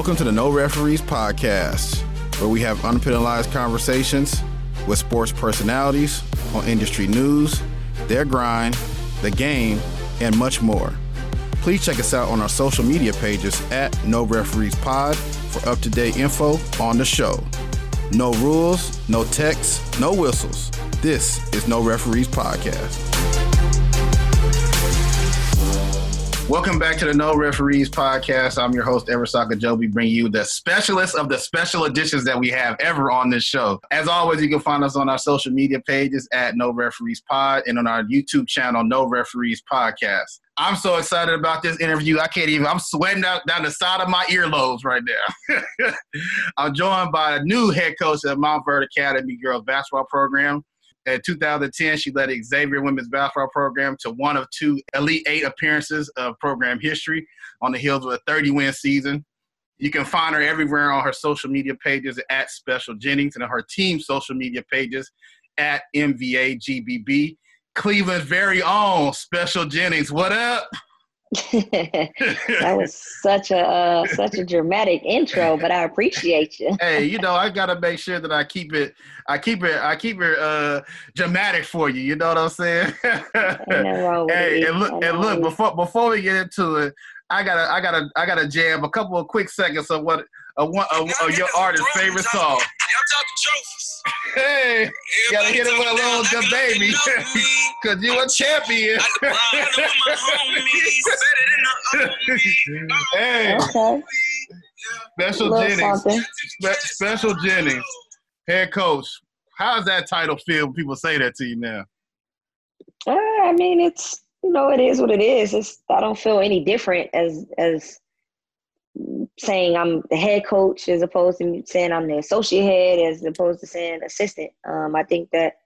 Welcome to the No Referees Podcast, where we have unpenalized conversations with sports personalities on industry news, their grind, the game, and much more. Please check us out on our social media pages at No Referees Pod for up to date info on the show. No rules, no texts, no whistles. This is No Referees Podcast. Welcome back to the No Referees Podcast. I'm your host, Eversaka Joby, bringing you the specialist of the special editions that we have ever on this show. As always, you can find us on our social media pages at No Referees Pod and on our YouTube channel, No Referees Podcast. I'm so excited about this interview. I can't even, I'm sweating down the side of my earlobes right now. I'm joined by a new head coach of Montverde Academy girls basketball program. In 2010, she led Xavier women's basketball program to one of two Elite Eight appearances of program history on the heels of a 30 win season. You can find her everywhere on her social media pages at Special Jennings and her team social media pages at MVAGBB. Cleveland's very own Special Jennings. What up? that was such a uh, such a dramatic intro, but I appreciate you. hey, you know, I gotta make sure that I keep it, I keep it, I keep it uh, dramatic for you. You know what I'm saying? hey, and look, and look, before before we get into it, I gotta, I gotta, I gotta jam a couple of quick seconds of what of one of, of your artist's favorite song. Y'all trophies. Hey, you gotta hit it with a little good baby, cause you a champion. hey, okay. Special Jennings, Spe- Special Jennings, head coach. How's that title feel when people say that to you now? Uh, I mean, it's you know, it is what it is. It's I don't feel any different as as saying I'm the head coach as opposed to saying I'm the associate head as opposed to saying assistant. Um, I think that,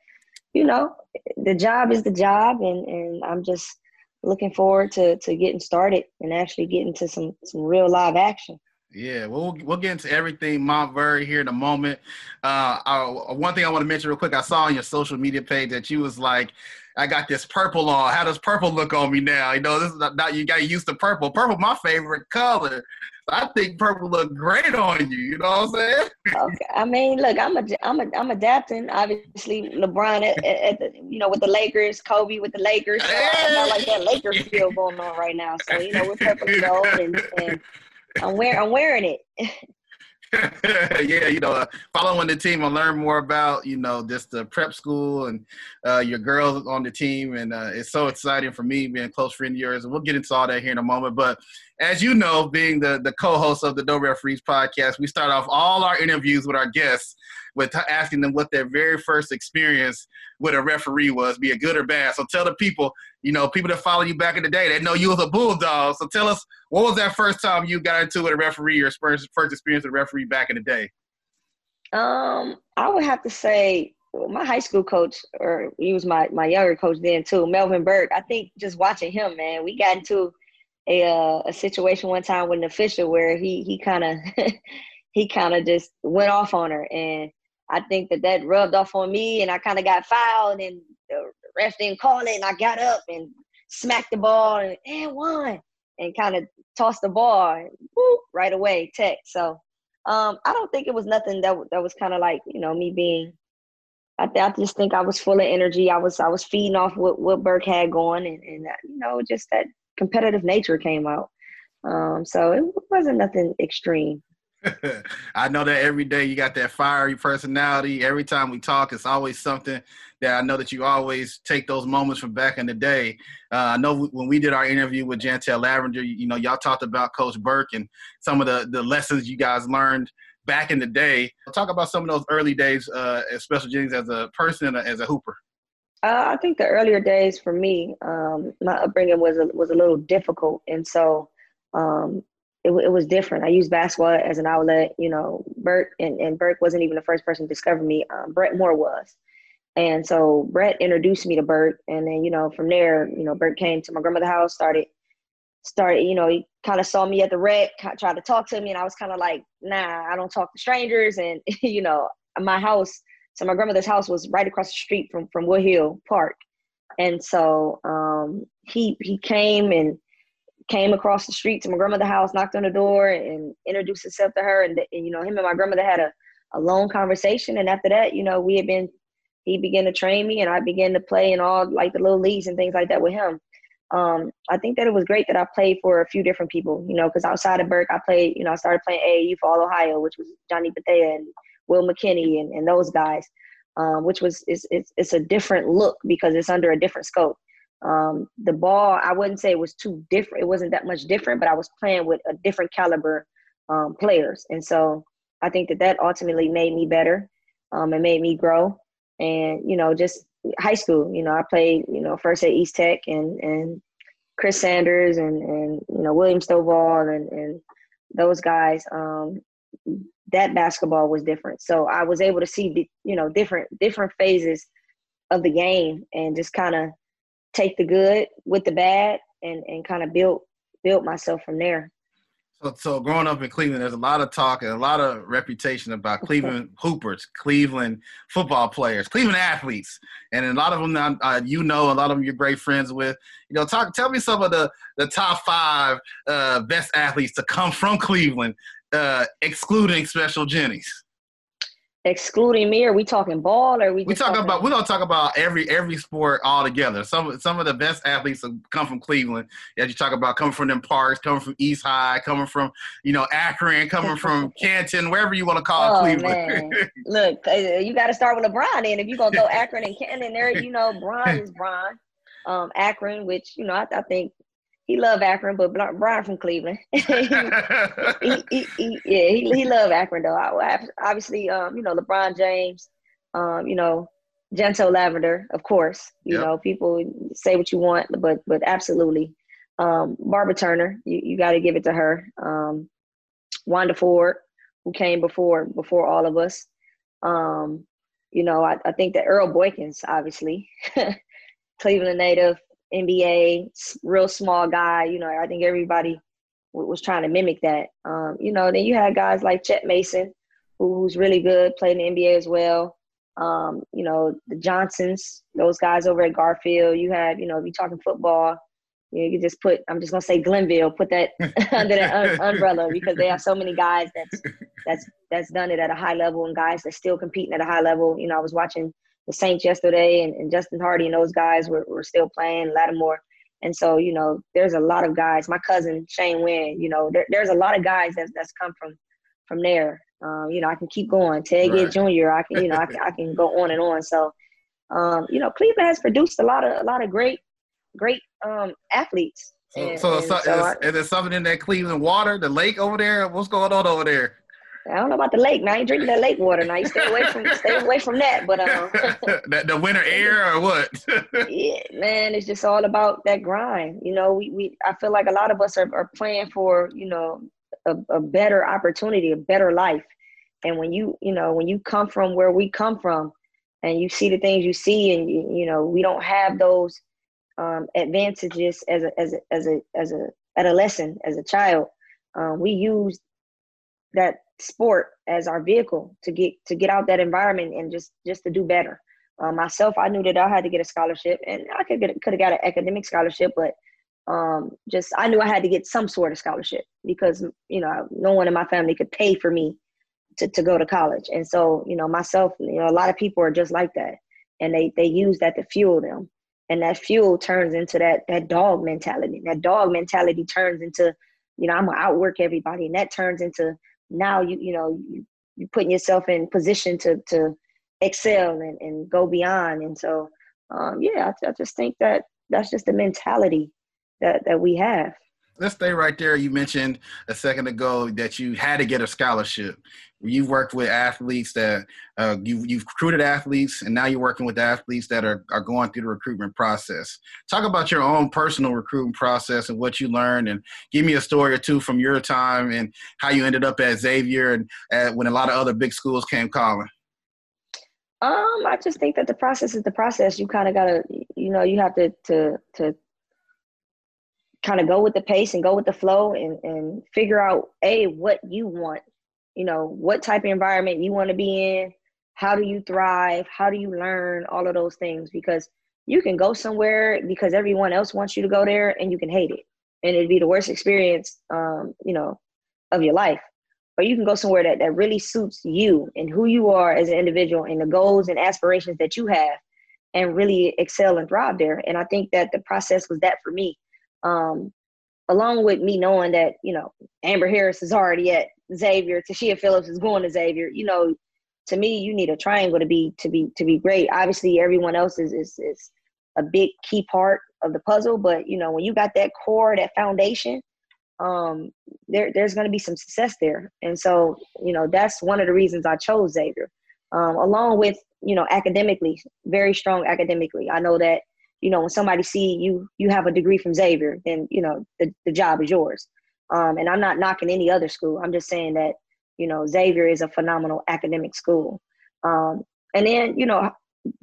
you know, the job is the job and, and I'm just looking forward to, to getting started and actually getting to some, some real live action. Yeah, we'll we'll get into everything Montverde here in a moment. Uh, I, one thing I want to mention real quick, I saw on your social media page that you was like, I got this purple on. How does purple look on me now? You know, this is not you got used to purple. Purple, my favorite color. I think purple look great on you. You know what I'm saying? Okay. I mean, look, I'm a, I'm a, I'm adapting. Obviously, LeBron at, at the, you know, with the Lakers, Kobe with the Lakers. So. I got like that Lakers feel going on right now. So you know, we're purple gold, and, and I'm wearing, I'm wearing it. yeah, you know, uh, following the team, and learn more about you know just the prep school and uh, your girls on the team, and uh, it's so exciting for me being a close friend of yours. And we'll get into all that here in a moment. But as you know, being the the co-host of the No Referees podcast, we start off all our interviews with our guests with asking them what their very first experience with a referee was, be it good or bad. So tell the people, you know, people that follow you back in the day, they know you was a bulldog. So tell us, what was that first time you got into with a referee or first first experience with a referee back in the day? Um, I would have to say my high school coach, or he was my my younger coach then too, Melvin Burke. I think just watching him, man, we got into a uh, a situation one time with an official where he he kind of he kind of just went off on her, and I think that that rubbed off on me, and I kind of got fouled, and the ref didn't call it, and I got up and smacked the ball and, and won, and kind of tossed the ball and whoop, right away, tech. So um, I don't think it was nothing that that was kind of like you know me being. I, th- I just think I was full of energy. I was I was feeding off what what Burke had going, and and uh, you know just that competitive nature came out. Um, so it wasn't nothing extreme. I know that every day you got that fiery personality. Every time we talk, it's always something that I know that you always take those moments from back in the day. Uh, I know when we did our interview with Jantel Lavender, you know, y'all talked about Coach Burke and some of the, the lessons you guys learned back in the day. Talk about some of those early days, uh, as Special Jennings as a person and as a hooper. Uh, I think the earlier days for me, um, my upbringing was a, was a little difficult, and so um, it, it was different. I used basketball as an outlet. You know, Bert and, and Bert wasn't even the first person to discover me. Um, Brett Moore was. And so Brett introduced me to Bert. And then, you know, from there, you know, Bert came to my grandmother's house, started, started, you know, he kind of saw me at the rec, tried to talk to me. And I was kind of like, nah, I don't talk to strangers. And, you know, my house, so my grandmother's house was right across the street from, from Woodhill Park. And so um, he, he came and came across the street to my grandmother's house, knocked on the door, and introduced himself to her. And, and you know, him and my grandmother had a, a long conversation. And after that, you know, we had been, he began to train me, and I began to play in all like the little leagues and things like that with him. Um, I think that it was great that I played for a few different people, you know, because outside of Burke, I played, you know, I started playing AAU for All Ohio, which was Johnny Bethea and Will McKinney and, and those guys, um, which was it's, it's, it's a different look because it's under a different scope. Um, the ball, I wouldn't say it was too different. It wasn't that much different, but I was playing with a different caliber um, players, and so I think that that ultimately made me better. Um, and made me grow, and you know, just high school. You know, I played, you know, first at East Tech and and Chris Sanders and and you know William Stovall and and those guys. Um, that basketball was different, so I was able to see you know different different phases of the game and just kind of take the good with the bad and and kind of build build myself from there. So, so growing up in Cleveland, there's a lot of talk and a lot of reputation about Cleveland hoopers, Cleveland football players, Cleveland athletes, and a lot of them uh, you know, a lot of them you're great friends with. You know, talk, tell me some of the the top five uh, best athletes to come from Cleveland, uh, excluding Special Jennings excluding me? Are we talking ball? Or are we? We talking, talking about. We're gonna talk about every every sport all together. Some some of the best athletes come from Cleveland. As you talk about coming from them parks, coming from East High, coming from you know Akron, coming from Canton, wherever you want to call oh, Cleveland. Look, uh, you got to start with LeBron. And if you gonna go Akron and Canton, there you know Bron is Bron. Um, Akron, which you know I, I think he loved Akron, but Brian from Cleveland. he, he, he, yeah, he, he loved Akron though. I, obviously, um, you know, LeBron James, um, you know, Jantel Lavender, of course. You yep. know, people say what you want, but but absolutely. Um, Barbara Turner, you, you got to give it to her. Um, Wanda Ford, who came before before all of us. Um, you know, I, I think that Earl Boykins, obviously, Cleveland native, NBA, real small guy. You know, I think everybody was trying to mimic that. Um, you know, then you had guys like Chet Mason, who's really good, played in the NBA as well. Um, you know, the Johnsons, those guys over at Garfield. You had, you know, if you're talking football, you, know, you just put, I'm just gonna say Glenville, put that under that un- umbrella because they have so many guys that's that's that's done it at a high level and guys that's still competing at a high level. You know, I was watching the Saints yesterday, and, and Justin Hardy and those guys were, were still playing, Lattimore. And so, you know, there's a lot of guys. My cousin Shane Wynn, you know, there, there's a lot of guys that's that's come from from there. Um, you know, I can keep going. Ted right. Jr. I can, you know, I can, I can go on and on. So, um, you know, Cleveland has produced a lot of a lot of great, great um, athletes. So, and, so, and so, so is, I, is there something in that Cleveland water, the lake over there? What's going on over there? I don't know about the lake. Now I ain't drinking that lake water. Now you stay away from stay away from that. But um, the, the winter air or what? yeah, man, it's just all about that grind. You know, we, we I feel like a lot of us are, are praying for you know a, a better opportunity, a better life. And when you you know when you come from where we come from, and you see the things you see, and you, you know we don't have those um, advantages as a as a as a as a adolescent as a child. Um, we use that sport as our vehicle to get to get out that environment and just just to do better. Uh, myself, I knew that I had to get a scholarship, and I could could have got an academic scholarship, but um, just I knew I had to get some sort of scholarship because you know no one in my family could pay for me to, to go to college, and so you know myself, you know a lot of people are just like that, and they they use that to fuel them, and that fuel turns into that that dog mentality. That dog mentality turns into you know I'm gonna outwork everybody, and that turns into now you you know you you putting yourself in position to to excel and, and go beyond. And so um, yeah I, I just think that that's just the mentality that that we have let's stay right there. You mentioned a second ago that you had to get a scholarship. You've worked with athletes that uh, you, you've recruited athletes, and now you're working with athletes that are, are going through the recruitment process. Talk about your own personal recruitment process and what you learned, and give me a story or two from your time and how you ended up at Xavier and uh, when a lot of other big schools came calling. Um, I just think that the process is the process. You kind of gotta, you know, you have to to to kind of go with the pace and go with the flow and, and figure out a what you want you know what type of environment you want to be in how do you thrive how do you learn all of those things because you can go somewhere because everyone else wants you to go there and you can hate it and it'd be the worst experience, um, you know, of your life. Or you can go somewhere that, that really suits you and who you are as an individual and the goals and aspirations that you have and really excel and thrive there. And I think that the process was that for me. Um, along with me knowing that, you know, Amber Harris is already at Xavier, Ta'Shia Phillips is going to Xavier, you know, to me, you need a triangle to be to be to be great. Obviously, everyone else is is, is a big key part of the puzzle, but you know, when you got that core, that foundation, um, there there's going to be some success there. And so, you know, that's one of the reasons I chose Xavier, um, along with you know academically, very strong academically. I know that you know when somebody see you you have a degree from Xavier, then you know the the job is yours. Um, and I'm not knocking any other school. I'm just saying that you know Xavier is a phenomenal academic school. Um, and then you know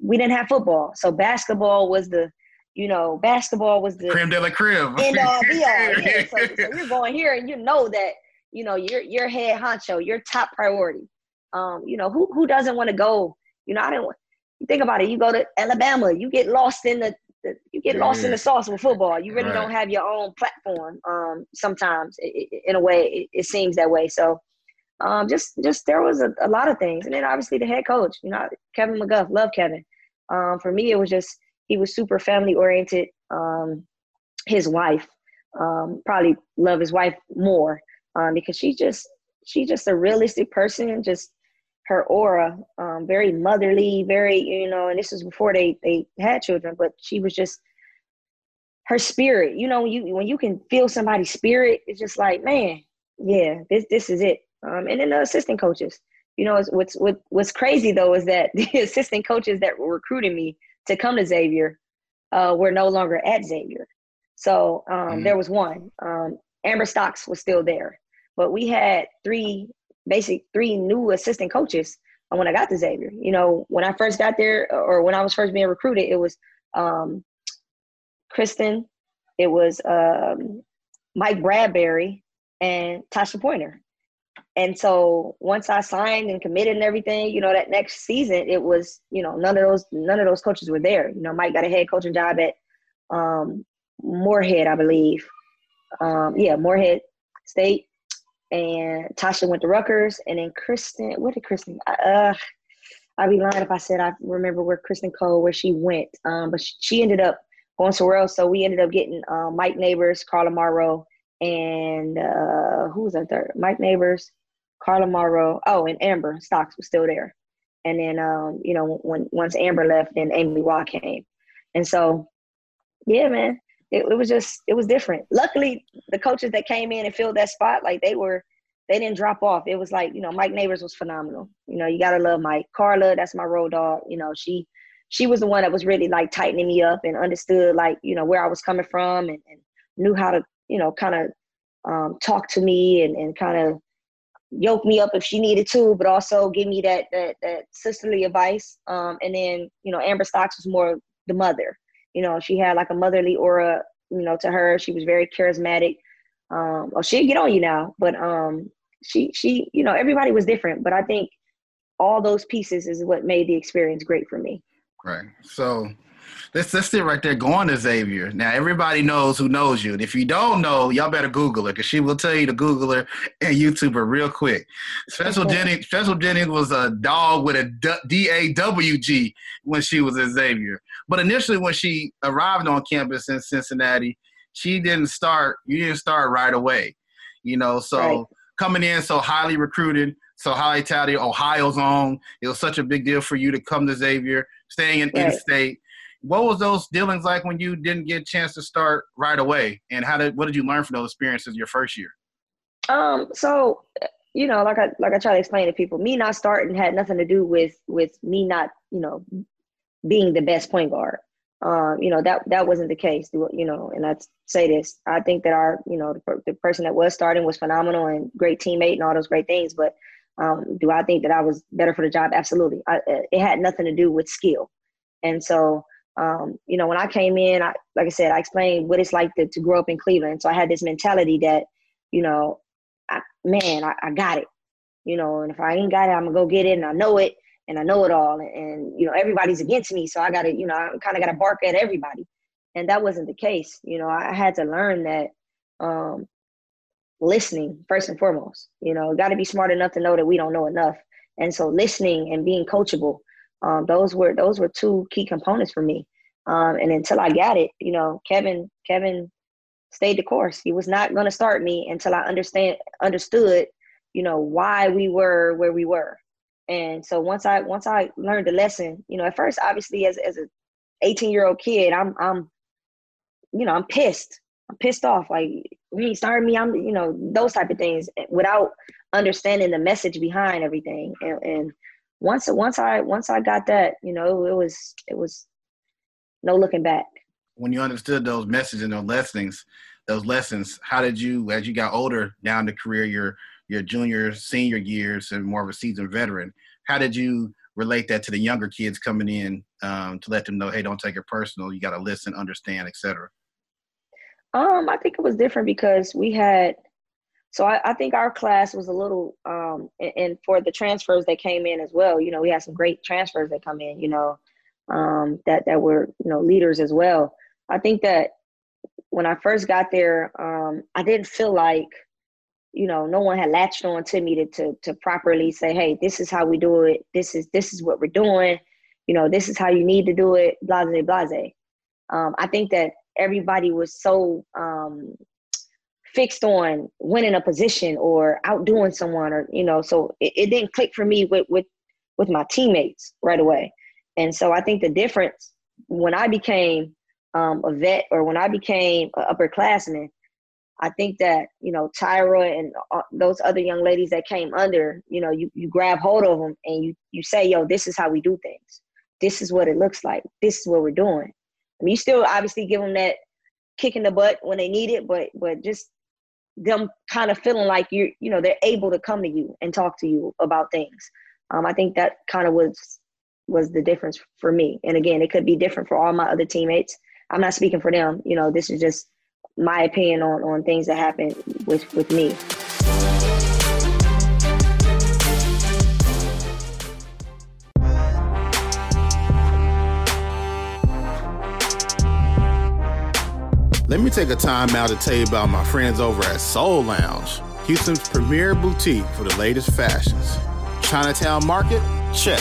we didn't have football, so basketball was the you know, basketball was the creme de la creme. End all be all. Yeah. So, so, you're going here and you know that, you know, you're your head honcho, your top priority. Um, you know, who who doesn't want to go? You know, I didn't think about it, you go to Alabama, you get lost in the, the you get yeah. lost in the sauce with football. You really right. don't have your own platform. Um, sometimes it, it, in a way it, it, seems that way. So um, just just there was a, a lot of things. And then obviously the head coach, you know, Kevin McGuff, love Kevin. Um, for me it was just he was super family oriented. Um, his wife, um, probably love his wife more um, because she just she's just a realistic person. Just her aura, um, very motherly, very you know. And this was before they they had children, but she was just her spirit. You know, when you when you can feel somebody's spirit, it's just like man, yeah, this this is it. Um, and then the assistant coaches. You know, what's what, what's crazy though is that the assistant coaches that were recruiting me to come to Xavier uh, were no longer at Xavier. So um, mm-hmm. there was one. Um, Amber Stocks was still there, but we had three, basic three new assistant coaches when I got to Xavier. You know, when I first got there, or when I was first being recruited, it was um, Kristen, it was um, Mike Bradbury, and Tasha Pointer. And so once I signed and committed and everything, you know, that next season it was, you know, none of those none of those coaches were there. You know, Mike got a head coaching job at um, Morehead, I believe. Um, yeah, Morehead State. And Tasha went to Rutgers, and then Kristen. What did Kristen? Uh, I'd be lying if I said I remember where Kristen Cole where she went. Um, but she, ended up going somewhere else. So we ended up getting uh, Mike Neighbors, Carla Morrow, and uh, who was that third? Mike Neighbors, Carla Morrow. Oh, and Amber Stocks was still there. And then, um, you know, when once Amber left, then Amy Watt came. And so, yeah, man, it, it was just it was different. Luckily, the coaches that came in and filled that spot, like they were, they didn't drop off. It was like, you know, Mike Neighbors was phenomenal. You know, you gotta love Mike. Carla, that's my road dog. You know, she she was the one that was really like tightening me up and understood like you know where I was coming from and, and knew how to you know kind of um, talk to me and, and kind of yoke me up if she needed to, but also give me that that that sisterly advice. Um, and then you know, Amber Stocks was more the mother. You know, she had like a motherly aura. You know, to her, she was very charismatic. Um, well, she'd get on you now, but um, she she you know everybody was different, but I think all those pieces is what made the experience great for me. Right. So let's let's sit right there going to Xavier. Now everybody knows who knows you. And if you don't know, y'all better Google her because she will tell you to Google her and YouTube her real quick. Special. Jennings Special Jennings was a dog with a D A W G when she was at Xavier. But initially when she arrived on campus in Cincinnati, she didn't start you didn't start right away. You know, so right. coming in so highly recruited, so highly touted, Ohio's own. It was such a big deal for you to come to Xavier, staying in right. in-state what was those dealings like when you didn't get a chance to start right away and how did what did you learn from those experiences your first year um so you know like i like i try to explain to people me not starting had nothing to do with with me not you know being the best point guard um you know that that wasn't the case you know and i say this i think that our you know the, the person that was starting was phenomenal and great teammate and all those great things but um, do I think that I was better for the job? Absolutely. I, it had nothing to do with skill. And so um, you know, when I came in, I, like I said, I explained what it's like to, to grow up in Cleveland. So I had this mentality that, you know, I, man, I, I, got it, you know, and if I ain't got it, I'm gonna go get it, and I know it, and I know it all, and, and you know, everybody's against me, so I gotta, you know, I kind of gotta bark at everybody, and that wasn't the case. You know, I had to learn that um, listening first and foremost. You know, got to be smart enough to know that we don't know enough, and so listening and being coachable. Um, those were those were two key components for me. Um, and until I got it, you know, Kevin Kevin stayed the course. He was not going to start me until I understand understood, you know, why we were where we were. And so once I once I learned the lesson, you know, at first obviously as as a 18 year old kid, I'm I'm you know, I'm pissed. I'm pissed off. Like, me starting me, I'm you know, those type of things without understanding the message behind everything. And, and once once I once I got that, you know, it was it was no looking back. When you understood those messages and those lessons, those lessons, how did you, as you got older down the career, your your junior, senior years, and more of a seasoned veteran, how did you relate that to the younger kids coming in um, to let them know, hey, don't take it personal. You got to listen, understand, etc. Um, I think it was different because we had. So I, I think our class was a little, um, and, and, for the transfers that came in as well. You know, we had some great transfers that come in. You know, um, that that were you know leaders as well. I think that when I first got there, um, I didn't feel like you know no one had latched on to me to, to to properly say, hey, this is how we do it. This is this is what we're doing. You know, this is how you need to do it. Blase, blase. Um, I think that everybody was so um, fixed on winning a position or outdoing someone, or you know, so it, it didn't click for me with with with my teammates right away. And so I think the difference when I became um, a vet or when I became an upperclassman, I think that you know Tyra and uh, those other young ladies that came under, you know, you you grab hold of them and you you say, "Yo, this is how we do things. This is what it looks like. This is what we're doing." I mean, you still obviously give them that kick in the butt when they need it, but but just them kind of feeling like you you know they're able to come to you and talk to you about things. Um, I think that kind of was was the difference for me. And again, it could be different for all my other teammates. I'm not speaking for them. You know, this is just my opinion on on things that happen with with me. Let me take a time out to tell you about my friends over at Soul Lounge, Houston's premier boutique for the latest fashions. Chinatown Market? Check.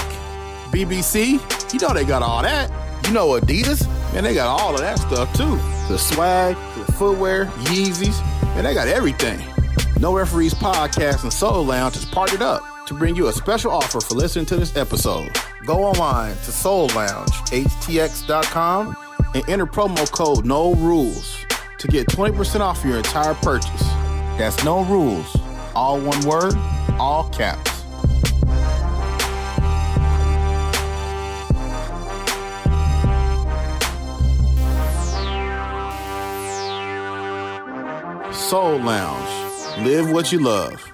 BBC, you know they got all that. You know Adidas, man, they got all of that stuff too. The swag, the footwear, Yeezys, man, they got everything. No Referees Podcast and Soul Lounge has partnered up to bring you a special offer for listening to this episode. Go online to Soul Lounge, htx.com, and enter promo code No Rules to get 20% off your entire purchase. That's No Rules, all one word, all caps. Soul Lounge. Live what you love.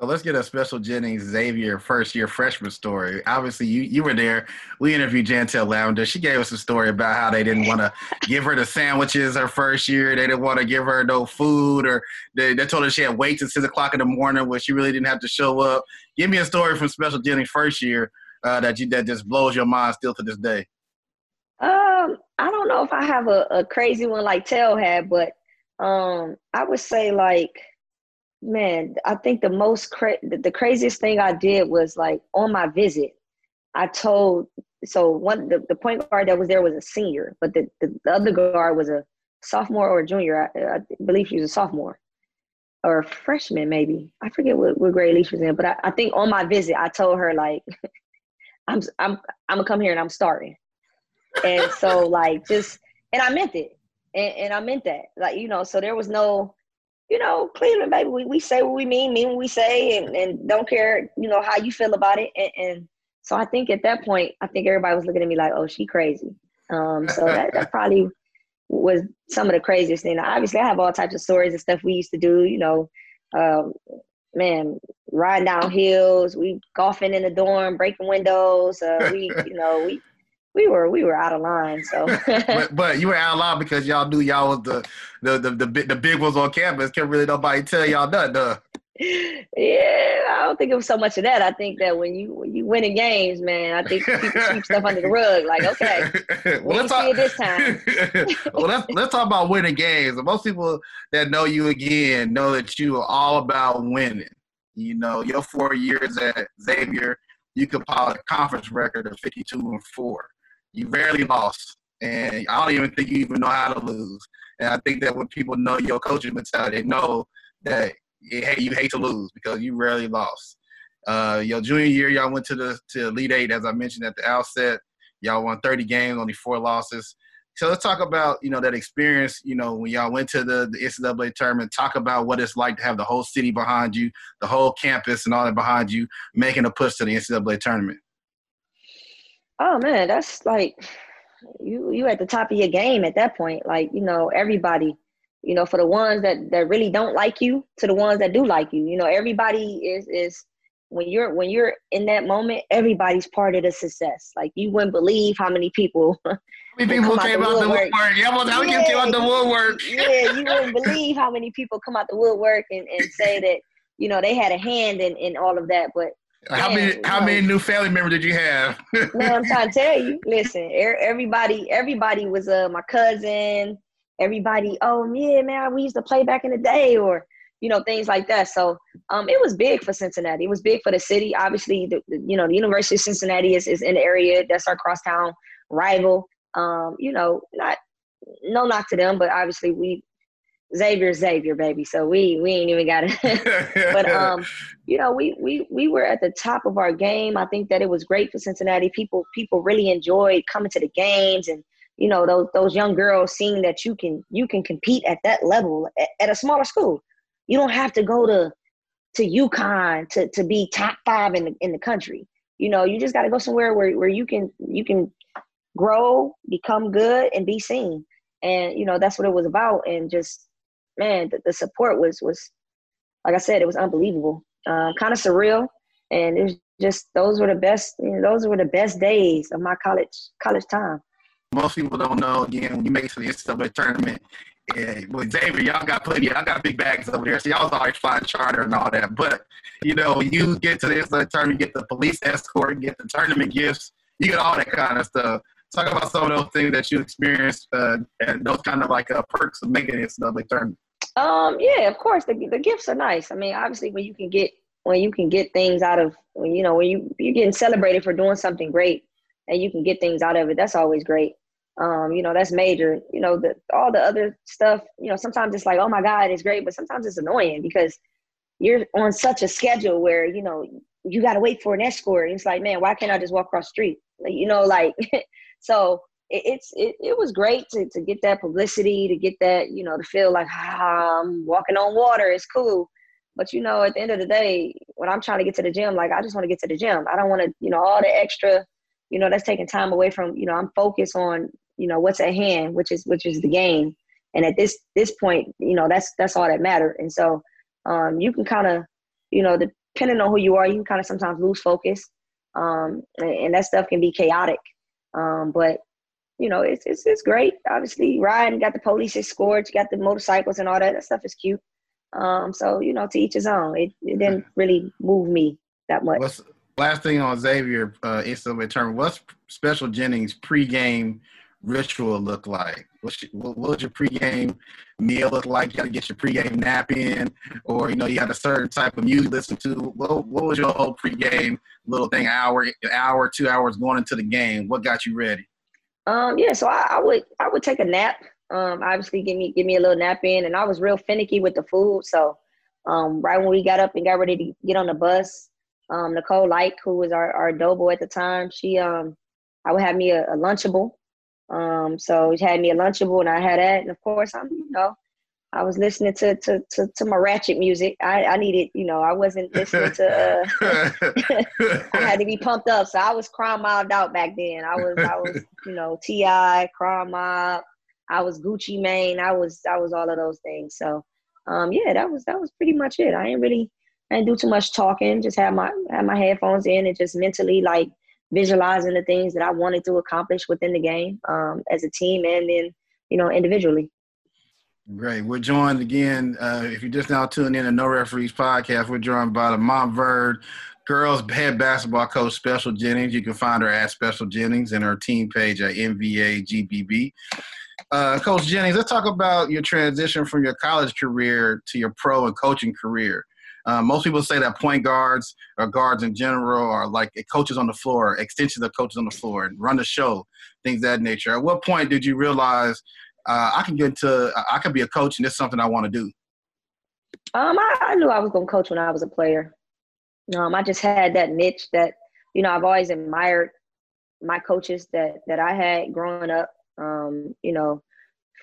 So let's get a special Jennings Xavier first year freshman story. Obviously, you, you were there. We interviewed Jantel Lavender. She gave us a story about how they didn't want to give her the sandwiches her first year. They didn't want to give her no food, or they, they told her she had wait till six o'clock in the morning where she really didn't have to show up. Give me a story from Special Jennings first year uh, that you that just blows your mind still to this day. Um, I don't know if I have a, a crazy one like Tell had, but um, I would say like, man, I think the most cra- the craziest thing I did was like on my visit, I told so one the, the point guard that was there was a senior, but the, the, the other guard was a sophomore or a junior. I, I, believe she was a sophomore or a freshman, maybe. I forget what, what grade Leash was in, but I, I think on my visit I told her like, I'm I'm I'm gonna come here and I'm starting, and so like just and I meant it and, and I meant that. Like, you know, so there was no, you know, Cleveland, baby, we, we say what we mean, mean what we say, and, and don't care, you know, how you feel about it. And, and so I think at that point, I think everybody was looking at me like, oh, she crazy. Um, so that, that probably was some of the craziest thing. Obviously, I have all types of stories and stuff we used to do, you know, um, man, riding down hills, we golfing in the dorm, breaking windows. Uh, we, you know, we we were we were out of line. So, but, but, you were out of line because y'all knew y'all was the the the the, the big ones on campus. Can't really nobody tell y'all nothing. yeah, I don't think it was so much of that. I think that when you when you winning games, man, I think people sweep stuff under the rug. Like, okay, well, let's talk this time. well, let's let's talk about winning games. Most people that know you again know that you are all about winning. You know, your four years at Xavier, you compiled a conference record of fifty-two and four. You rarely lost, and I don't even think you even know how to lose. And I think that when people know your coaching mentality, they know that hey, you hate to lose because you rarely lost. Uh, your junior year, y'all went to the to Elite Eight, as I mentioned at the outset. Y'all won 30 games, only four losses. So let's talk about you know that experience. You know when y'all went to the, the NCAA tournament. Talk about what it's like to have the whole city behind you, the whole campus, and all that behind you, making a push to the NCAA tournament. Oh man, that's like you you at the top of your game at that point. Like you know everybody you know, for the ones that that really don't like you to the ones that do like you. You know, everybody is is when you're when you're in that moment, everybody's part of the success. Like you wouldn't believe how many people. How many people came out the woodwork? Yeah, well, how yeah, came out the woodwork? yeah, you wouldn't believe how many people come out the woodwork and, and say that you know they had a hand in, in all of that. But how many how many new family members did you have? man, I'm trying to tell you. Listen, everybody everybody was uh my cousin everybody, oh yeah, man, we used to play back in the day, or you know things like that. So um, it was big for Cincinnati. It was big for the city. Obviously, the, the, you know the University of Cincinnati is, is in the area. That's our crosstown rival. Um, you know, not no knock to them, but obviously we Xavier Xavier baby. So we we ain't even got it. but um, you know, we we we were at the top of our game. I think that it was great for Cincinnati. People people really enjoyed coming to the games and you know those those young girls seeing that you can you can compete at that level at, at a smaller school. You don't have to go to to UConn to to be top five in the in the country. You know, you just got to go somewhere where where you can you can grow, become good, and be seen. And you know that's what it was about. And just man, the, the support was was like I said, it was unbelievable, uh, kind of surreal, and it was just those were the best. You know, those were the best days of my college college time most people don't know, again, when you make it to the NCAA tournament, yeah, with Xavier, y'all got plenty. Y'all got big bags over there, so y'all was always flying charter and all that. But you know, you get to the NCAA tournament, get the police escort, get the tournament gifts, you get all that kind of stuff. Talk about some of those things that you experienced uh, and those kind of like uh, perks of making it to the NCAA tournament. Um, yeah, of course, the the gifts are nice. I mean, obviously, when you can get when you can get things out of when you know when you you're getting celebrated for doing something great and you can get things out of it, that's always great. Um, you know, that's major. You know, the all the other stuff, you know, sometimes it's like, oh my God, it's great, but sometimes it's annoying because you're on such a schedule where, you know, you gotta wait for an escort. And it's like, man, why can't I just walk across the street? Like, you know, like so it, it's it, it was great to, to get that publicity, to get that, you know, to feel like ah, I'm walking on water, it's cool. But you know, at the end of the day, when I'm trying to get to the gym, like I just want to get to the gym. I don't want to, you know, all the extra you know that's taking time away from you know i'm focused on you know what's at hand which is which is the game and at this this point you know that's that's all that mattered and so um you can kind of you know depending on who you are you can kind of sometimes lose focus um and, and, that stuff can be chaotic um but you know it's it's, it's great obviously riding got the police escorts you got the motorcycles and all that that stuff is cute um so you know to each his own it, it didn't really move me that much What's, last thing on Xavier uh, instantly term. What's Special Jennings pregame ritual look like? What's your, what, what your pregame meal look like? You got to get your pregame nap in, or you know you got a certain type of music to listen to. What, what was your whole pregame little thing? Hour, hour, two hours going into the game. What got you ready? Um, yeah, so I, I would I would take a nap. Um, obviously give me give me a little nap in, and I was real finicky with the food. So um, right when we got up and got ready to get on the bus, um, Nicole Light, who was our, our doughboy at the time, she um, I would have me a, a lunchable. Um, so she had me a lunchable, and I had that, and of course, I'm you know, I was listening to to to, to my ratchet music. I, I needed, you know, I wasn't listening to. Uh, I had to be pumped up, so I was crime mobbed out back then. I was, I was, you know, T.I. crime mob. I was Gucci Mane. I was, I was all of those things. So, um, yeah, that was that was pretty much it. I ain't really I didn't do too much talking. Just had my have my headphones in and just mentally like visualizing the things that I wanted to accomplish within the game um, as a team and then you know individually. Great. We're joined again. Uh, if you're just now tuning in to No Referees podcast, we're joined by the Montverde girls head basketball coach Special Jennings. You can find her at Special Jennings and her team page at MVAGBB. Uh, coach Jennings, let's talk about your transition from your college career to your pro and coaching career. Uh, most people say that point guards or guards in general are like coaches on the floor, extensions of coaches on the floor, and run the show, things that nature. At what point did you realize uh, I can get into, I can be a coach, and it's something I want to do? Um, I, I, knew I was going to coach when I was a player. Um, I just had that niche that you know I've always admired my coaches that that I had growing up. Um, you know,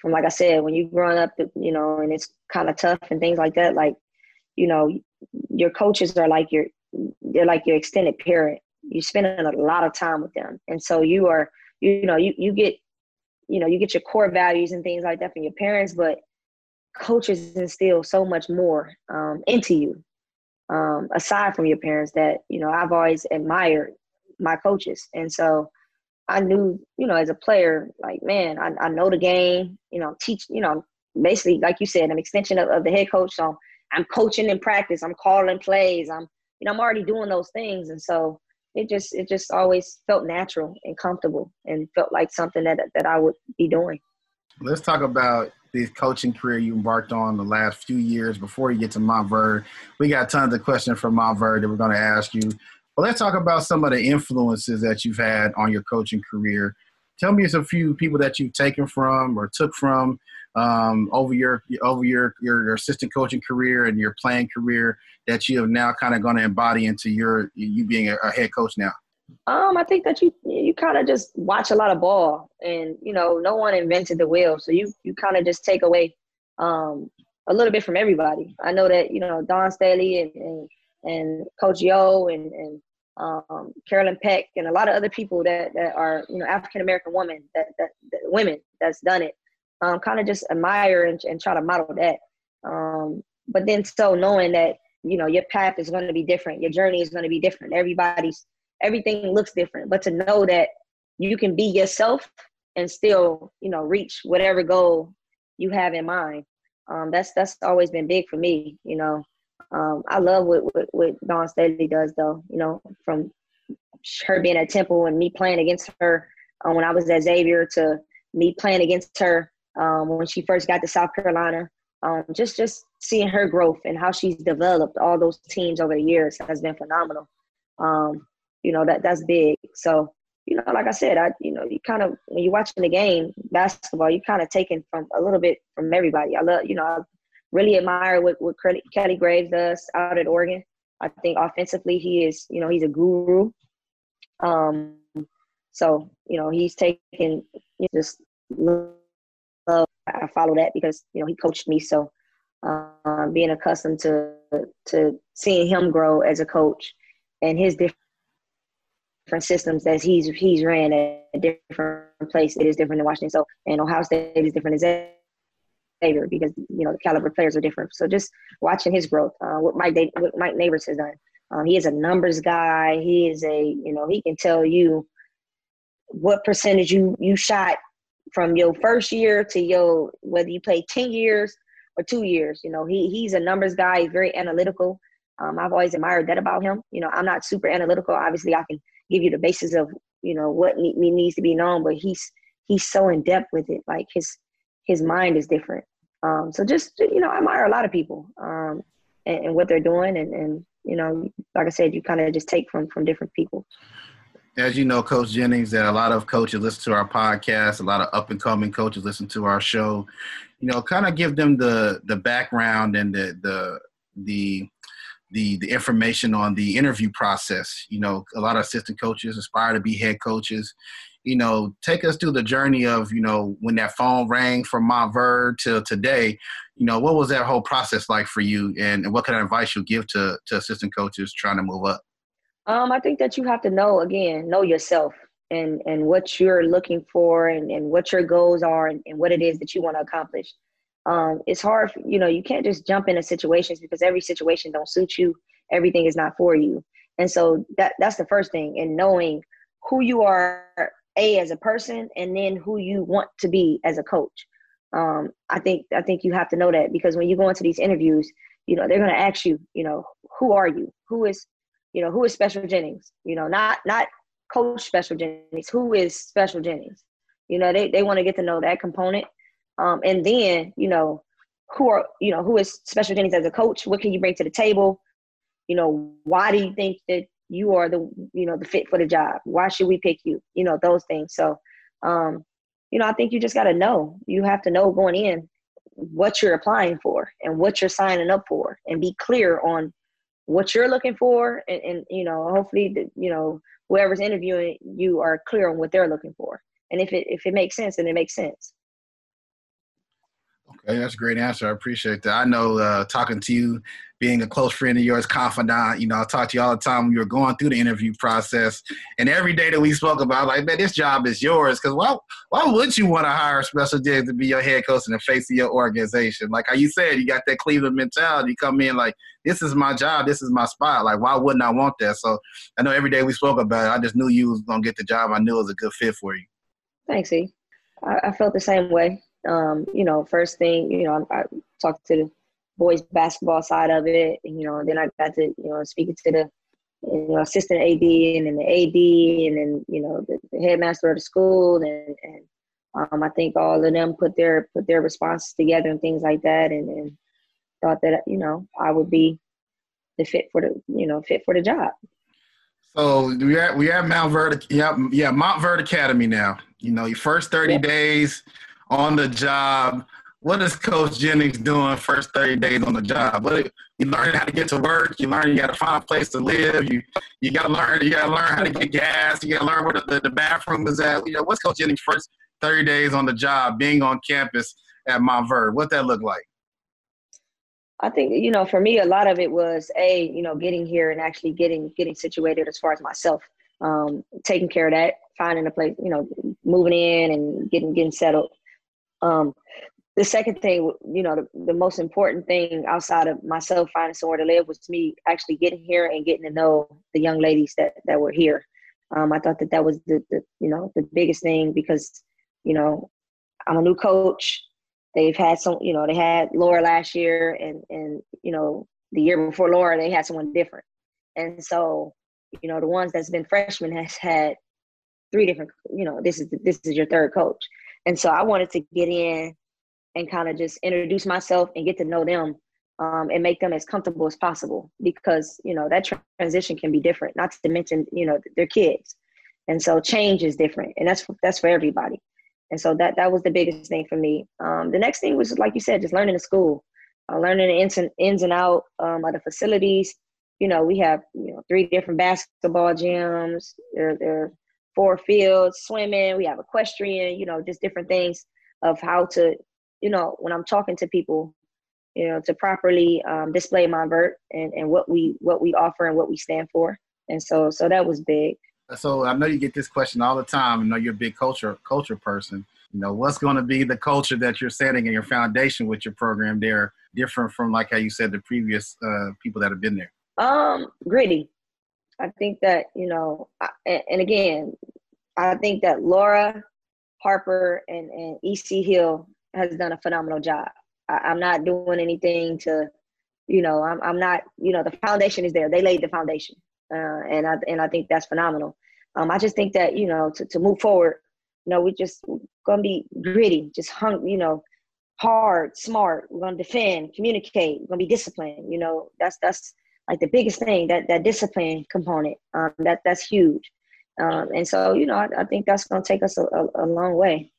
from like I said, when you're growing up, you know, and it's kind of tough and things like that. Like, you know, your coaches are like your they're like your extended parent. You're spending a lot of time with them, and so you are you know you you get you know you get your core values and things like that from your parents, but coaches instill so much more um, into you um, aside from your parents that you know I've always admired my coaches, and so I knew you know as a player like man I, I know the game you know teach you know basically like you said I'm extension of, of the head coach. So I'm coaching in practice. I'm calling plays. I'm you know I'm already doing those things. And so it just it just always felt natural and comfortable and felt like something that that I would be doing. Let's talk about this coaching career you embarked on the last few years before you get to Montverde. We got tons of questions from Montverde that we're going to ask you. But let's talk about some of the influences that you've had on your coaching career. Tell me a few people that you've taken from or took from um, over your over your, your, your assistant coaching career and your playing career that you have now kind of going to embody into your you being a, a head coach now. Um, I think that you you kind of just watch a lot of ball, and you know, no one invented the wheel, so you you kind of just take away um a little bit from everybody. I know that you know Dawn Staley and and, and Coach Yo and and um, Carolyn Peck and a lot of other people that that are you know African American women that, that, that women that's done it. Um, kind of just admire and, and try to model that. Um, but then so knowing that you know your path is going to be different, your journey is going to be different. Everybody's everything looks different. But to know that you can be yourself and still, you know, reach whatever goal you have in mind. Um, that's that's always been big for me. You know, um, I love what, what what Dawn Staley does, though. You know, from her being at Temple and me playing against her um, when I was at Xavier to me playing against her um, when she first got to South Carolina. Um, just just seeing her growth and how she's developed all those teams over the years has been phenomenal. Um, you know that that's big. So you know, like I said, I you know you kind of when you're watching the game basketball, you kind of taking from a little bit from everybody. I love you know I really admire what what Kelly Graves does out at Oregon. I think offensively he is you know he's a guru. Um, so you know he's taking just love. I follow that because you know he coached me, so uh, being accustomed to to seeing him grow as a coach and his different systems that he's he's ran at a different place. It is different than Washington. So and Ohio State is different than Xavier because you know the caliber players are different. So just watching his growth, uh, what Mike what Mike Neighbors has done. Um, he is a numbers guy. He is a you know he can tell you what percentage you you shot from your first year to your whether you play ten years or two years. You know he he's a numbers guy. He's very analytical. Um, I've always admired that about him. You know I'm not super analytical. Obviously I can give you the basis of you know what ne- needs to be known but he's he's so in depth with it like his his mind is different um so just you know i admire a lot of people um and, and what they're doing and and you know like i said you kind of just take from from different people as you know, Coach Jennings, that a lot of coaches listen to our podcast, a lot of up and coming coaches listen to our show. You know, kind of give them the the background and the the the the the information on the interview process. You know, a lot of assistant coaches aspire to be head coaches. You know, take us through the journey of you know when that phone rang from my Montverde till today. You know, what was that whole process like for you, and, and what kind of advice you give to to assistant coaches trying to move up? Um, I think that you have to know again, know yourself and and what you're looking for, and and what your goals are, and, and what it is that you want to accomplish. Um, it's hard you know you can't just jump into situations because every situation don't suit you. Everything is not for you. And so that that's the first thing and knowing who you are a as a person and then who you want to be as a coach. Um, I think I think you have to know that because when you go into these interviews, you know they're going to ask you, you know, who are you? Who is, you know, who is Special Jennings? You know, not not Coach Special Jennings. Who is Special Jennings? You know, they they want to get to know that component, um, and then you know, who are you know who is Special Jennings as a coach? What can you bring to the table? You know, why do you think that you are the you know the fit for the job? Why should we pick you? You know, those things. So, um, you know, I think you just got to know. You have to know going in what you're applying for and what you're signing up for, and be clear on what you're looking for, and, and you know, hopefully, the, you know, whoever's interviewing you are clear on what they're looking for. And if it if it makes sense, then it makes sense. Okay, that's a great answer. I appreciate that. I know uh, talking to you, being a close friend of yours, confidant, you know, I talk to you all the time when you were going through the interview process. And every day that we spoke about, like, man, this job is yours. Because why, why would you want to hire a special J to be your head coach and the face of your organization? Like how you said, you got that Cleveland mentality. You come in like, this is my job, this is my spot. Like, why wouldn't I want that? So I know every day we spoke about it, I just knew you was going to get the job. I knew it was a good fit for you. Thanks, E. I, I felt the same way. Um, you know, first thing, you know, I, I talked to the boys basketball side of it, and, you know, then I got to, you know, speaking to the you know, assistant AD and then the AD and then, you know, the, the headmaster of the school and, and um, I think all of them put their put their responses together and things like that and, and thought that, you know, I would be the fit for the you know, fit for the job. So we at we have Mount Verde yeah, yeah, Montverde Academy now. You know, your first 30 yep. days, on the job. What is Coach Jennings doing first 30 days on the job? What you learn how to get to work, you learn you gotta find a place to live, you you gotta learn you gotta learn how to get gas, you gotta learn where the, the bathroom is at. You know, what's Coach Jennings' first 30 days on the job, being on campus at Mount Montverde? What that look like? I think you know, for me, a lot of it was a you know getting here and actually getting getting situated as far as myself, um, taking care of that, finding a place, you know, moving in and getting getting settled. Um, the second thing, you know, the, the most important thing outside of myself finding somewhere to live was to me actually getting here and getting to know the young ladies that, that were here. Um, I thought that that was the, the, you know, the biggest thing because, you know, I'm a new coach. They've had some, you know, they had Laura last year and, and, you know, the year before Laura, they had someone different. And so, you know, the ones that's been freshmen has had three different, you know, this is, this is your third coach. And so I wanted to get in and kind of just introduce myself and get to know them um, and make them as comfortable as possible because, you know, that transition can be different, not to mention, you know, their kids. And so change is different and that's, that's for everybody. And so that, that was the biggest thing for me. Um, the next thing was, like you said, just learning the school, uh, learning the ins and, ins and out um, of the facilities. You know, we have, you know, three different basketball gyms. There, there four fields, swimming, we have equestrian, you know, just different things of how to, you know, when I'm talking to people, you know, to properly um, display Montverde and, and what we what we offer and what we stand for. And so so that was big. So I know you get this question all the time. I know you're a big culture culture person. You know, what's going to be the culture that you're setting in your foundation with your program there, different from like how you said the previous uh, people that have been there? Um, gritty. I think that you know, and, and again, I think that Laura Harper and, and EC Hill has done a phenomenal job. I, am not doing anything to, you know, I'm I'm not, you know, the foundation is there. They laid the foundation, uh, and I and I think that's phenomenal. Um, I just think that you know to to move forward, you know, we just gonna be gritty, just hung, you know, hard, smart. We're gonna defend, communicate. We're gonna be disciplined. You know, that's that's like the biggest thing that that discipline component um, that that's huge. Um, and so you know I, I think that's going to take us a, a, a, long way.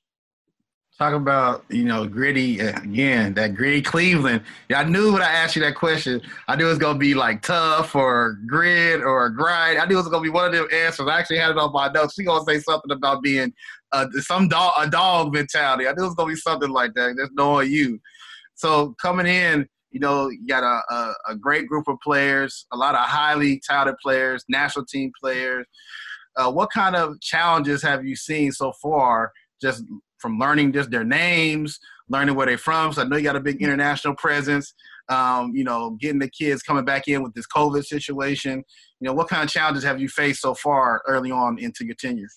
Talk about you know gritty again that gritty cleveland. Yeah i knew when i asked you that question i knew it was going to be like tough or grit or grind. I knew it was going to be one of them answers. I actually had it on my notes. She's going to say something about being uh, some dog a dog mentality. I knew it was going to be something like that. Just knowing you. So coming in you know, you got a, a, a, great group of players, a lot of highly touted players, national team players. Uh, what kind of challenges have you seen so far just from learning just their names, learning where they're from? So I know you got a big international presence. Um, you know, getting the kids coming back in with this COVID situation. You know, what kind of challenges have you faced so far early on into your tenure?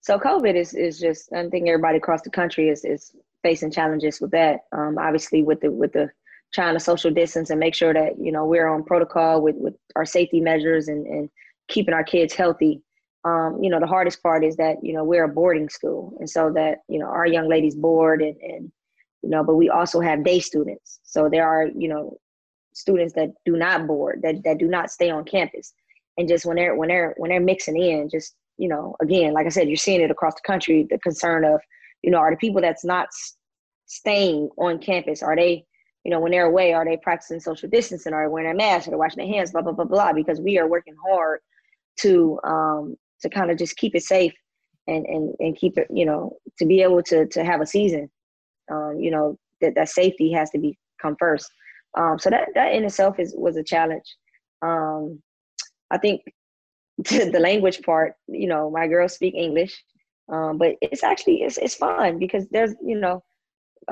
So COVID is is just I think everybody across the country is is facing challenges with that. Um, obviously, with the with the trying to social distance and make sure that you know we're on protocol with with our safety measures and and keeping our kids healthy. Um, you know, the hardest part is that you know we're a boarding school, and so that you know our young ladies board and and you know, but we also have day students. So there are you know students that do not board that that do not stay on campus, and just when they're when they're when they're mixing in, just you know, again, like I said, you're seeing it across the country. The concern of you know, are the people that's not staying on campus, are they, you know, when they're away, are they practicing social distancing? Are they wearing a mask? Are they washing their hands? Blah, blah, blah, blah. Because we are working hard to um, to kind of just keep it safe and, and, and keep it, you know, to be able to, to have a season, um, you know, that, that safety has to be come first. Um, so that, that in itself is, was a challenge. Um, I think the language part, you know, my girls speak English. Um, but it's actually it's it's fun because there's you know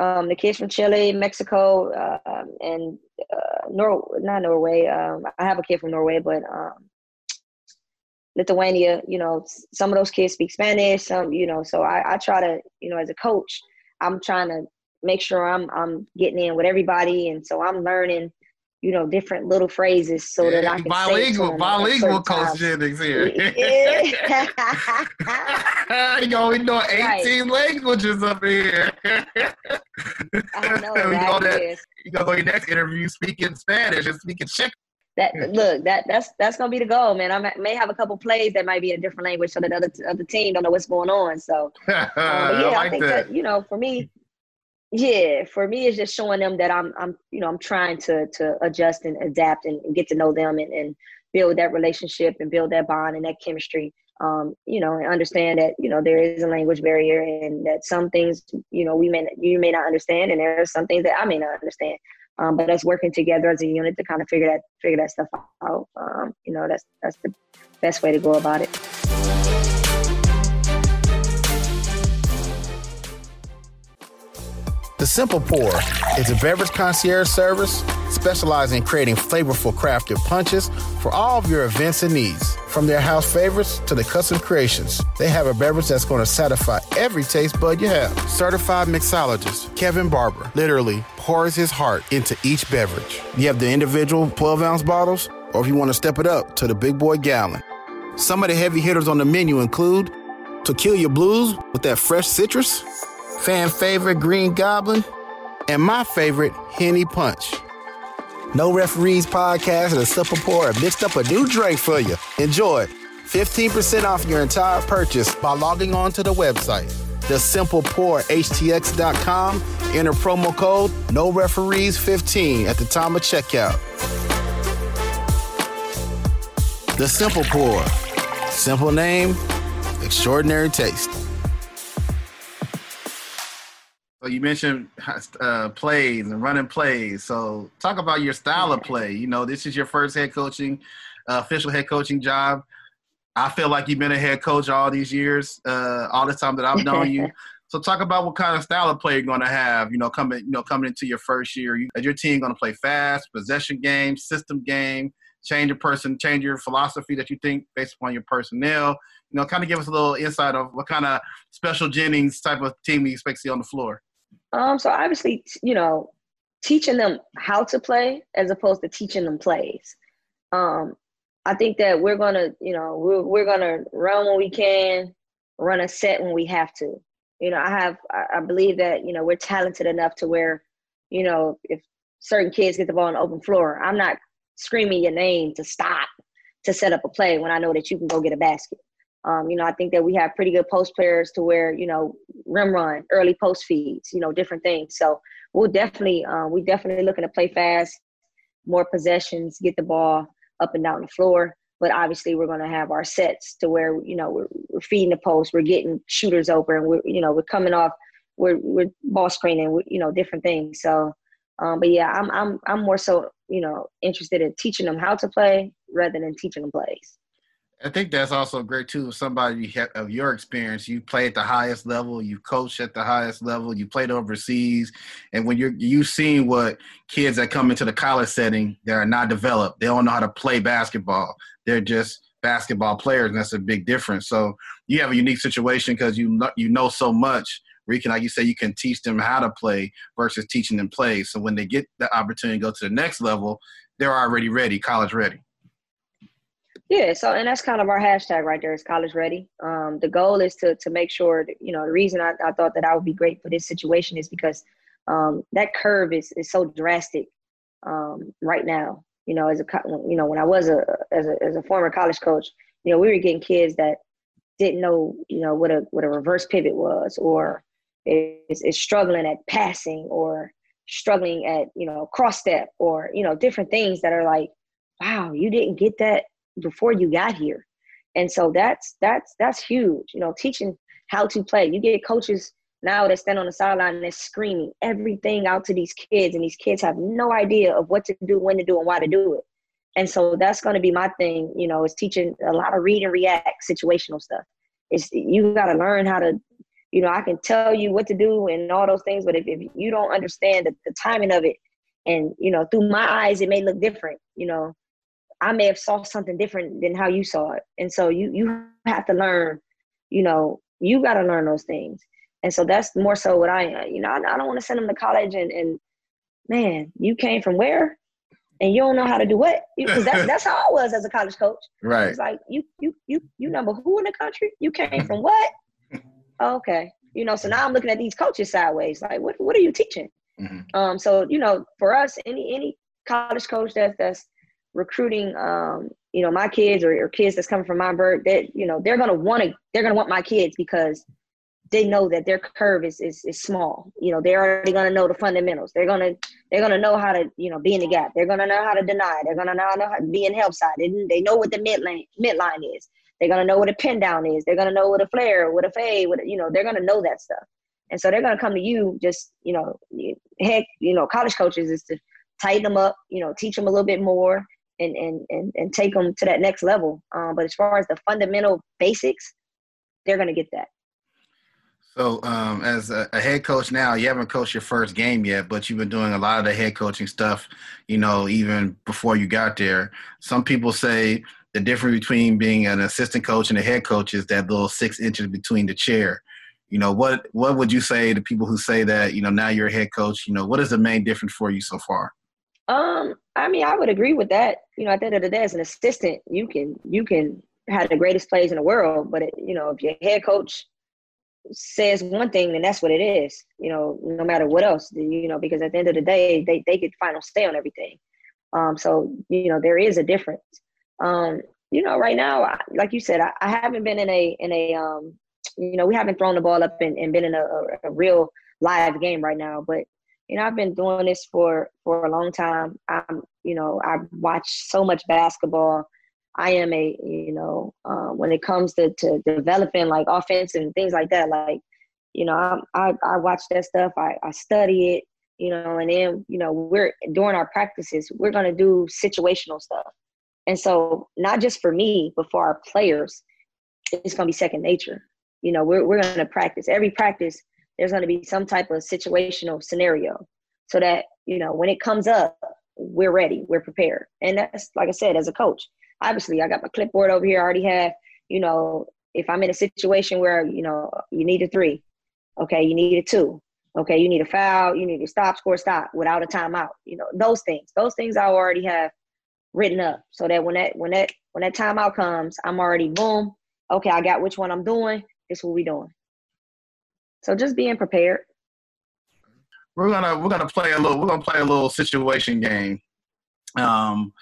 um, the kids from Chile, Mexico, uh, and uh, Nor not Norway. Um, I have a kid from Norway, but um, Lithuania. You know, some of those kids speak Spanish. Some you know, so I, I try to you know as a coach, I'm trying to make sure I'm I'm getting in with everybody, and so I'm learning you know, different little phrases so that I can bilingual, bilingual coach Jennings here. Yeah. you know, we know 18 right. languages up here. I know that, that You to your next interview speaking Spanish and speaking Czech. That look, that that's that's gonna be the goal, man. I may have a couple plays that might be in a different language, so that other other team don't know what's going on. So, um, yeah, I, like I think that. that you know, for me, yeah for me it's just showing them that i'm i'm you know i'm trying to to adjust and adapt and, get to know them and, and build that relationship and build that bond and that chemistry. Um, you know and understand that you know there is a language barrier and that some things you know we may you may not understand and there are some things that i may not understand. Um, but us working together as a unit to kind of figure that figure that stuff out um, you know that's that's the best way to go about it The Simple Pour is a beverage concierge service specializing in creating flavorful crafted punches for all of your events and needs. From their house favorites to the custom creations, they have a beverage that's going to satisfy every taste bud you have. Certified mixologist Kevin Barber literally pours his heart into each beverage. You have the individual 12 ounce bottles, or if you want to step it up to the big boy gallon. Some of the heavy hitters on the menu include To Kill Your Blues with that fresh citrus fan favorite Green Goblin, and my favorite Henny Punch. No Referees podcast and simple pour have mixed up a new drink for you. Enjoy. 15% off your entire purchase by logging on to the website. The Simple Pour HTX.com. Enter promo code No Referees 15 at the time of checkout. The Simple Pour. Simple name, extraordinary taste. So you mentioned uh, plays and running plays. So talk about your style of play. You know, this is your first head coaching, uh, official head coaching job. I feel like you've been a head coach all these years, uh, all the time that I've known you. So talk about what kind of style of play you're going to have. You know, coming you know coming into your first year, you, is your team going to play fast, possession game, system game, change your person, change your philosophy that you think based upon your personnel. You know, kind of give us a little insight of what kind of special Jennings type of team we expect to see on the floor. Um, so obviously, you know, teaching them how to play as opposed to teaching them plays. Um, I think that we're gonna, you know, we're we're gonna run when we can, run a set when we have to. You know, I have, I, I believe that you know we're talented enough to where, you know, if certain kids get the ball on the open floor, I'm not screaming your name to stop to set up a play when I know that you can go get a basket. Um, you know, I think that we have pretty good post players to where, you know, rim run, early post feeds, you know, different things. So we'll definitely, um, we definitely looking to play fast, more possessions, get the ball up and down the floor. But obviously, we're going to have our sets to where, you know, we're, we're feeding the post, we're getting shooters open, we're, you know, we're coming off, we're, we're ball screening, we're, you know, different things. So, um, but yeah, I'm, I'm, I'm more so, you know, interested in teaching them how to play rather than teaching them plays. I think that's also great too. If somebody of your experience, you play at the highest level, you coach at the highest level, you played overseas, and when you're you've seen what kids that come into the college setting, they are not developed. They don't know how to play basketball. They're just basketball players, and that's a big difference. So you have a unique situation because you you know so much where you can, like you say, you can teach them how to play versus teaching them play. So when they get the opportunity to go to the next level, they're already ready, college ready. Yeah, so and that's kind of our hashtag right there is college ready. Um, the goal is to to make sure that, you know the reason I, I thought that I would be great for this situation is because um, that curve is is so drastic um, right now. You know, as a you know when I was a as a as a former college coach, you know we were getting kids that didn't know you know what a what a reverse pivot was or is, is struggling at passing or struggling at you know cross step or you know different things that are like wow you didn't get that before you got here. And so that's that's that's huge. You know teaching how to play. You get coaches now that stand on the sideline and they're screaming everything out to these kids and these kids have no idea of what to do when to do and why to do it. And so that's going to be my thing you know is teaching a lot of read and react situational stuff. It's you got to learn how to you know i can tell you what to do and all those things but if, if you don't understand the, the timing of it and you know through my eyes it may look different you know I may have saw something different than how you saw it. And so you you have to learn, you know, you got to learn those things. And so that's more so what I, you know, I, I don't want to send them to college and, and man, you came from where? And you don't know how to do what? Because that's that's how I was as a college coach. Right. It's like you you you you number who in the country? You came from what? okay. You know, so now I'm looking at these coaches sideways. Like, what what are you teaching? Mm-hmm. Um, so you know, for us, any any college coach that's that's recruiting um, you know my kids or, or kids that's coming from my birth that you know they're gonna want to they're gonna want my kids because they know that their curve is, is is small. You know they're already gonna know the fundamentals. They're gonna they're gonna know how to you know be in the gap. They're gonna know how to deny. They're gonna know how to be in help side. They, they know what the midline midline is. They're gonna know what a pin down is. They're gonna know what a flare what a fade what you know they're gonna know that stuff. And so they're gonna come to you just you know heck you know college coaches is to tighten them up you know teach them a little bit more and and and, and take them to that next level. Um, but as far as the fundamental basics, they're going to get that. So, um, as a, a, head coach now, you haven't coached your first game yet, but you've been doing a lot of the head coaching stuff, you know, even before you got there. Some people say the difference between being an assistant coach and a head coach is that little six inches between the chair. You know, what what would you say to people who say that, you know, now you're a head coach, you know, what is the main difference for you so far? Um, I mean, I would agree with that. You know, at the end of the day, as an assistant, you can you can have the greatest plays in the world, but it, you know, if your head coach says one thing, then that's what it is. You know, no matter what else, you know, because at the end of the day, they they get final say on everything. Um, so you know, there is a difference. Um, you know, right now, like you said, I, I haven't been in a in a um, you know, we haven't thrown the ball up and, and been in a, a, a real live game right now, but you know, I've been doing this for for a long time. I'm, you know, I watch so much basketball. I am a, you know, uh, when it comes to to developing like offense and things like that, like, you know, I I, I watch that stuff. I I study it, you know, and then you know we're during our practices we're gonna do situational stuff, and so not just for me but for our players, it's gonna be second nature. You know, we're we're gonna practice every practice there's going to be some type of situational scenario so that you know when it comes up we're ready we're prepared. And that's like i said as a coach obviously i got my clipboard over here. I already have you know if i'm in a situation where you know you need a three okay you need a two okay you need a foul you need a stop score stop without a timeout you know those things those things i already have written up so that when that when that when that timeout comes i'm already boom okay i got which one i'm doing this is what we doing so just being prepared. We're gonna we're gonna play a little we're gonna play a little situation game. Um,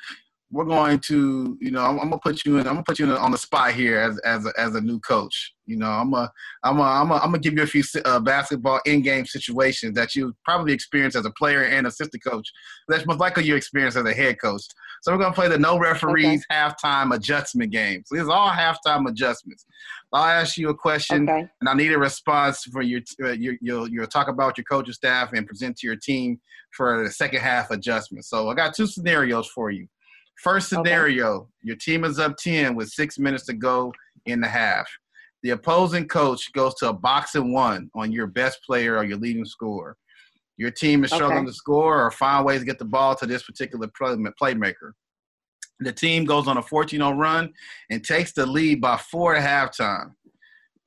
we're going to, you know, I'm, I'm, gonna put you in. I'm gonna put you in, on the spot here as as a, as a new coach. You know, I'm a, I'm a, I'm a, I'm gonna give you a few uh, basketball in-game situations that you probably experienced as a player and assistant coach. That's most likely you experienced as a head coach. So we're gonna play the no referees okay. halftime adjustment game. So these are all halftime adjustments. I'll ask you a question, okay. and I need a response for your, uh, your. You'll you'll talk about your coaching staff and present to your team for the second half adjustment. So I got two scenarios for you. First scenario, okay. your team is up 10 with six minutes to go in the half. The opposing coach goes to a box and one on your best player or your leading scorer. Your team is struggling okay. to score or find ways to get the ball to this particular playmaker. The team goes on a 14 0 run and takes the lead by four at halftime.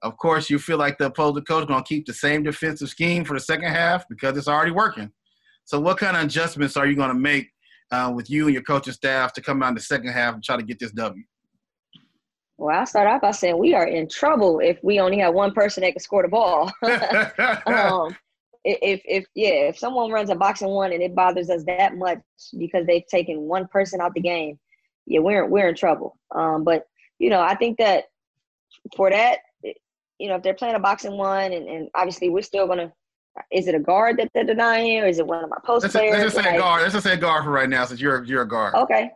Of course, you feel like the opposing coach is going to keep the same defensive scheme for the second half because it's already working. So, what kind of adjustments are you going to make uh, with you and your coaching staff to come out in the second half and try to get this W? Well, I'll start off by saying we are in trouble if we only have one person that can score the ball. um, if if yeah, if someone runs a box and one and it bothers us that much because they've taken one person out the game, yeah, we're we're in trouble. Um, but you know, I think that for that, you know, if they're playing a box and one, and, and obviously we're still gonna. Is it a guard that they're denying, or is it one of my post let's, players? Let's just say like, guard. Let's just say guard for right now, since you're you're a guard. Okay.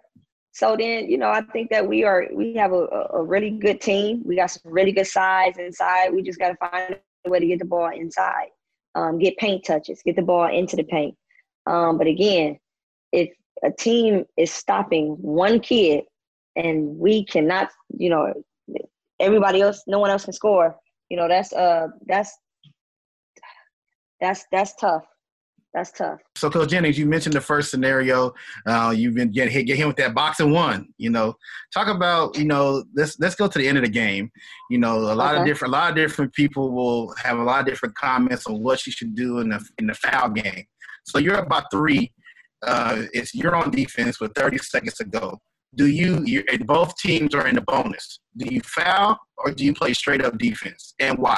So then, you know, I think that we are we have a, a really good team. We got some really good size inside. We just got to find a way to get the ball inside, um, get paint touches, get the ball into the paint. Um, but again, if a team is stopping one kid and we cannot, you know, everybody else, no one else can score. You know, that's uh, that's that's that's tough. That's tough. So, Coach Jennings, you mentioned the first scenario. Uh, you've been getting hit, get him with that box and one. You know, talk about you know let's let's go to the end of the game. You know, a lot okay. of different a lot of different people will have a lot of different comments on what you should do in the in the foul game. So you're about three. Uh, it's you're on defense with 30 seconds to go do you you both teams are in the bonus do you foul or do you play straight up defense and why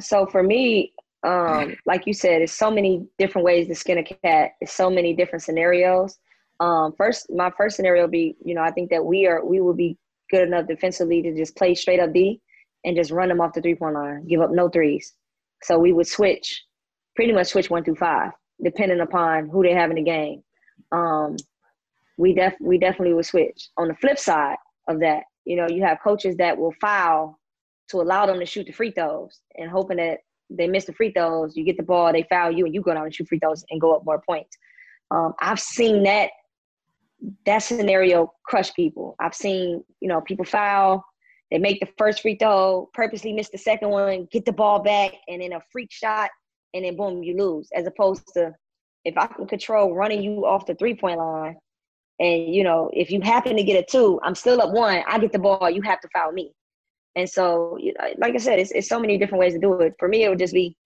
so for me um, like you said it's so many different ways to skin a cat. It's so many different scenarios. Um, first my first scenario would be you know i think that we are we will be good enough defensively to just play straight up d and just run them off the three point line give up no threes. So we would switch pretty much switch one through five depending upon who they have in the game. Um, we def we definitely would switch. On the flip side of that, you know, you have coaches that will foul to allow them to shoot the free throws and hoping that they miss the free throws, you get the ball, they foul you, and you go down and shoot free throws and go up more points. Um, I've seen that that scenario crush people. I've seen, you know, people foul, they make the first free throw, purposely miss the second one, get the ball back, and then a freak shot, and then boom, you lose. As opposed to if I can control running you off the three point line and you know, if you happen to get a two, I'm still up one. I get the ball. You have to foul me. And so, like I said, it's, it's so many different ways to do it. For me, it would just be,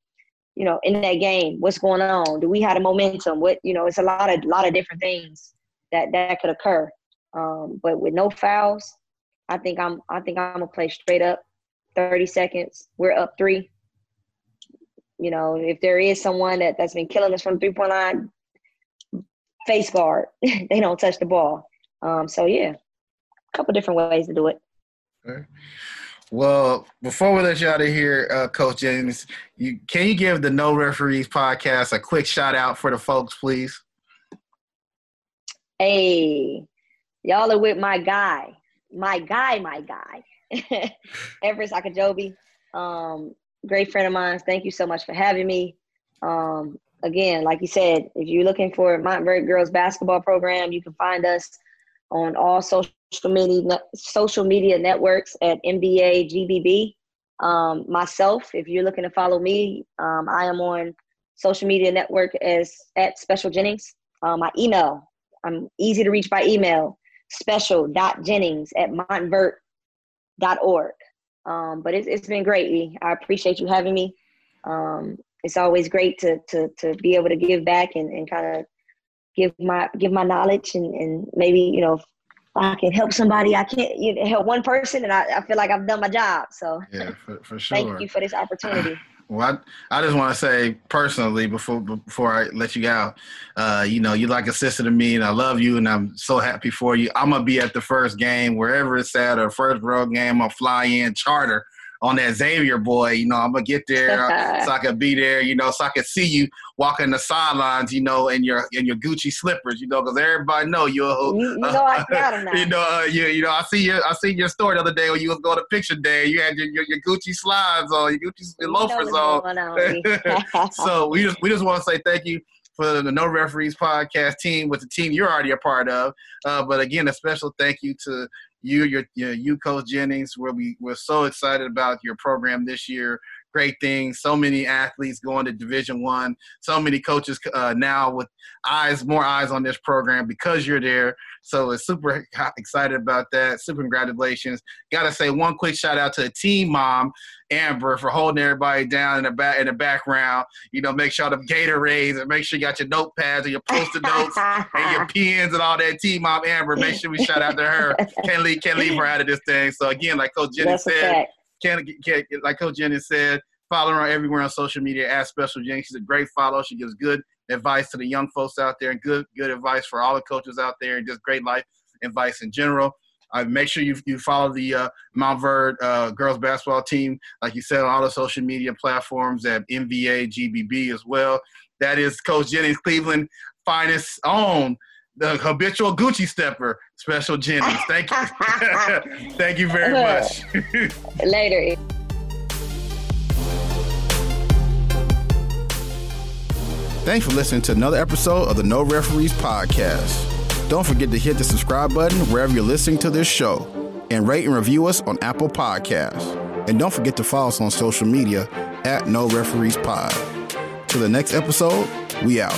you know, in that game, what's going on? Do we have the momentum? What you know, it's a lot of lot of different things that that could occur. Um, but with no fouls, I think I'm I think I'm gonna play straight up. Thirty seconds. We're up three. You know, if there is someone that that's been killing us from three point line, face guard. they don't touch the ball. Um, so yeah, a couple different ways to do it. Okay. Well, before we let you out of here, uh, Coach James, you can you give the No Referees podcast a quick shout out for the folks, please? Hey, y'all are with my guy, my guy, my guy, Everest Akajobi. Um, great friend of mine. Thank you so much for having me. Um, again, like you said, if you're looking for Montverde Girls Basketball Program, you can find us on all social media social media networks at MVA GBB. Um, myself, if you're looking to follow me, um, I am on social media network as at Special Jennings. Um, my email, I'm easy to reach by email, special.jennings at montverde.org. Um, but it's, it's been great. I appreciate you having me. Um, it's always great to to to be able to give back and, and kind of give my give my knowledge and, and maybe you know if I can help somebody I can't you know, help one person and I, I feel like I've done my job. So yeah for, for sure. thank you for this opportunity. Well I, I just want to say personally before before I let you out uh, you know you like a sister to me and I love you and I'm so happy for you. I'm gonna be at the first game wherever it's at or first road game I'll fly in charter on that Xavier boy. You know, I'm gonna get there so I can be there. You know, so I can see you walking the sidelines. You know, in your in your Gucci slippers. You know, because everybody know you're. You, you know, I got him now. you know, uh, you you know, I see you. I see your story the other day when you was going to picture day. You had your, your, your Gucci slides on, your Gucci your loafers on. on so we just we just want to say thank you for the No Referees podcast team with the team you're already a part of. Uh, but again, a special thank you to you, your, your you, Coach Jennings. Where we we're so excited about your program this year. Great things. So many athletes going to Division One. So many coaches uh, now with eyes, more eyes on this program because you're there. So it's super excited about that. Super congratulations. Got to say one quick shout out to the team mom, Amber, for holding everybody down in the back in the background. You know, make sure the Gatorades and make sure you got your notepads and your post-it notes and your pens and all that. Team mom, Amber, make sure we shout out to her. Can't leave, can't leave her out of this thing. So again, like Coach Jenny That's said, can't, can't like Coach Jenny said, follow her everywhere on social media at Special Jenny. She's a great follow. She gives good advice to the young folks out there and good good advice for all the coaches out there and just great life advice in general. Uh, make sure you, you follow the uh, Montverde uh, girls basketball team, like you said, on all the social media platforms at MVA GBB as well. That is Coach Jennings Cleveland finest own the habitual Gucci stepper, Special Jennings. Thank you. Thank you very much. Later. Thanks for listening to another episode of the No Referees Podcast. Don't forget to hit the subscribe button wherever you're listening to this show and rate and review us on Apple Podcasts. And don't forget to follow us on social media at No Referees Pod. Till the next episode, we out.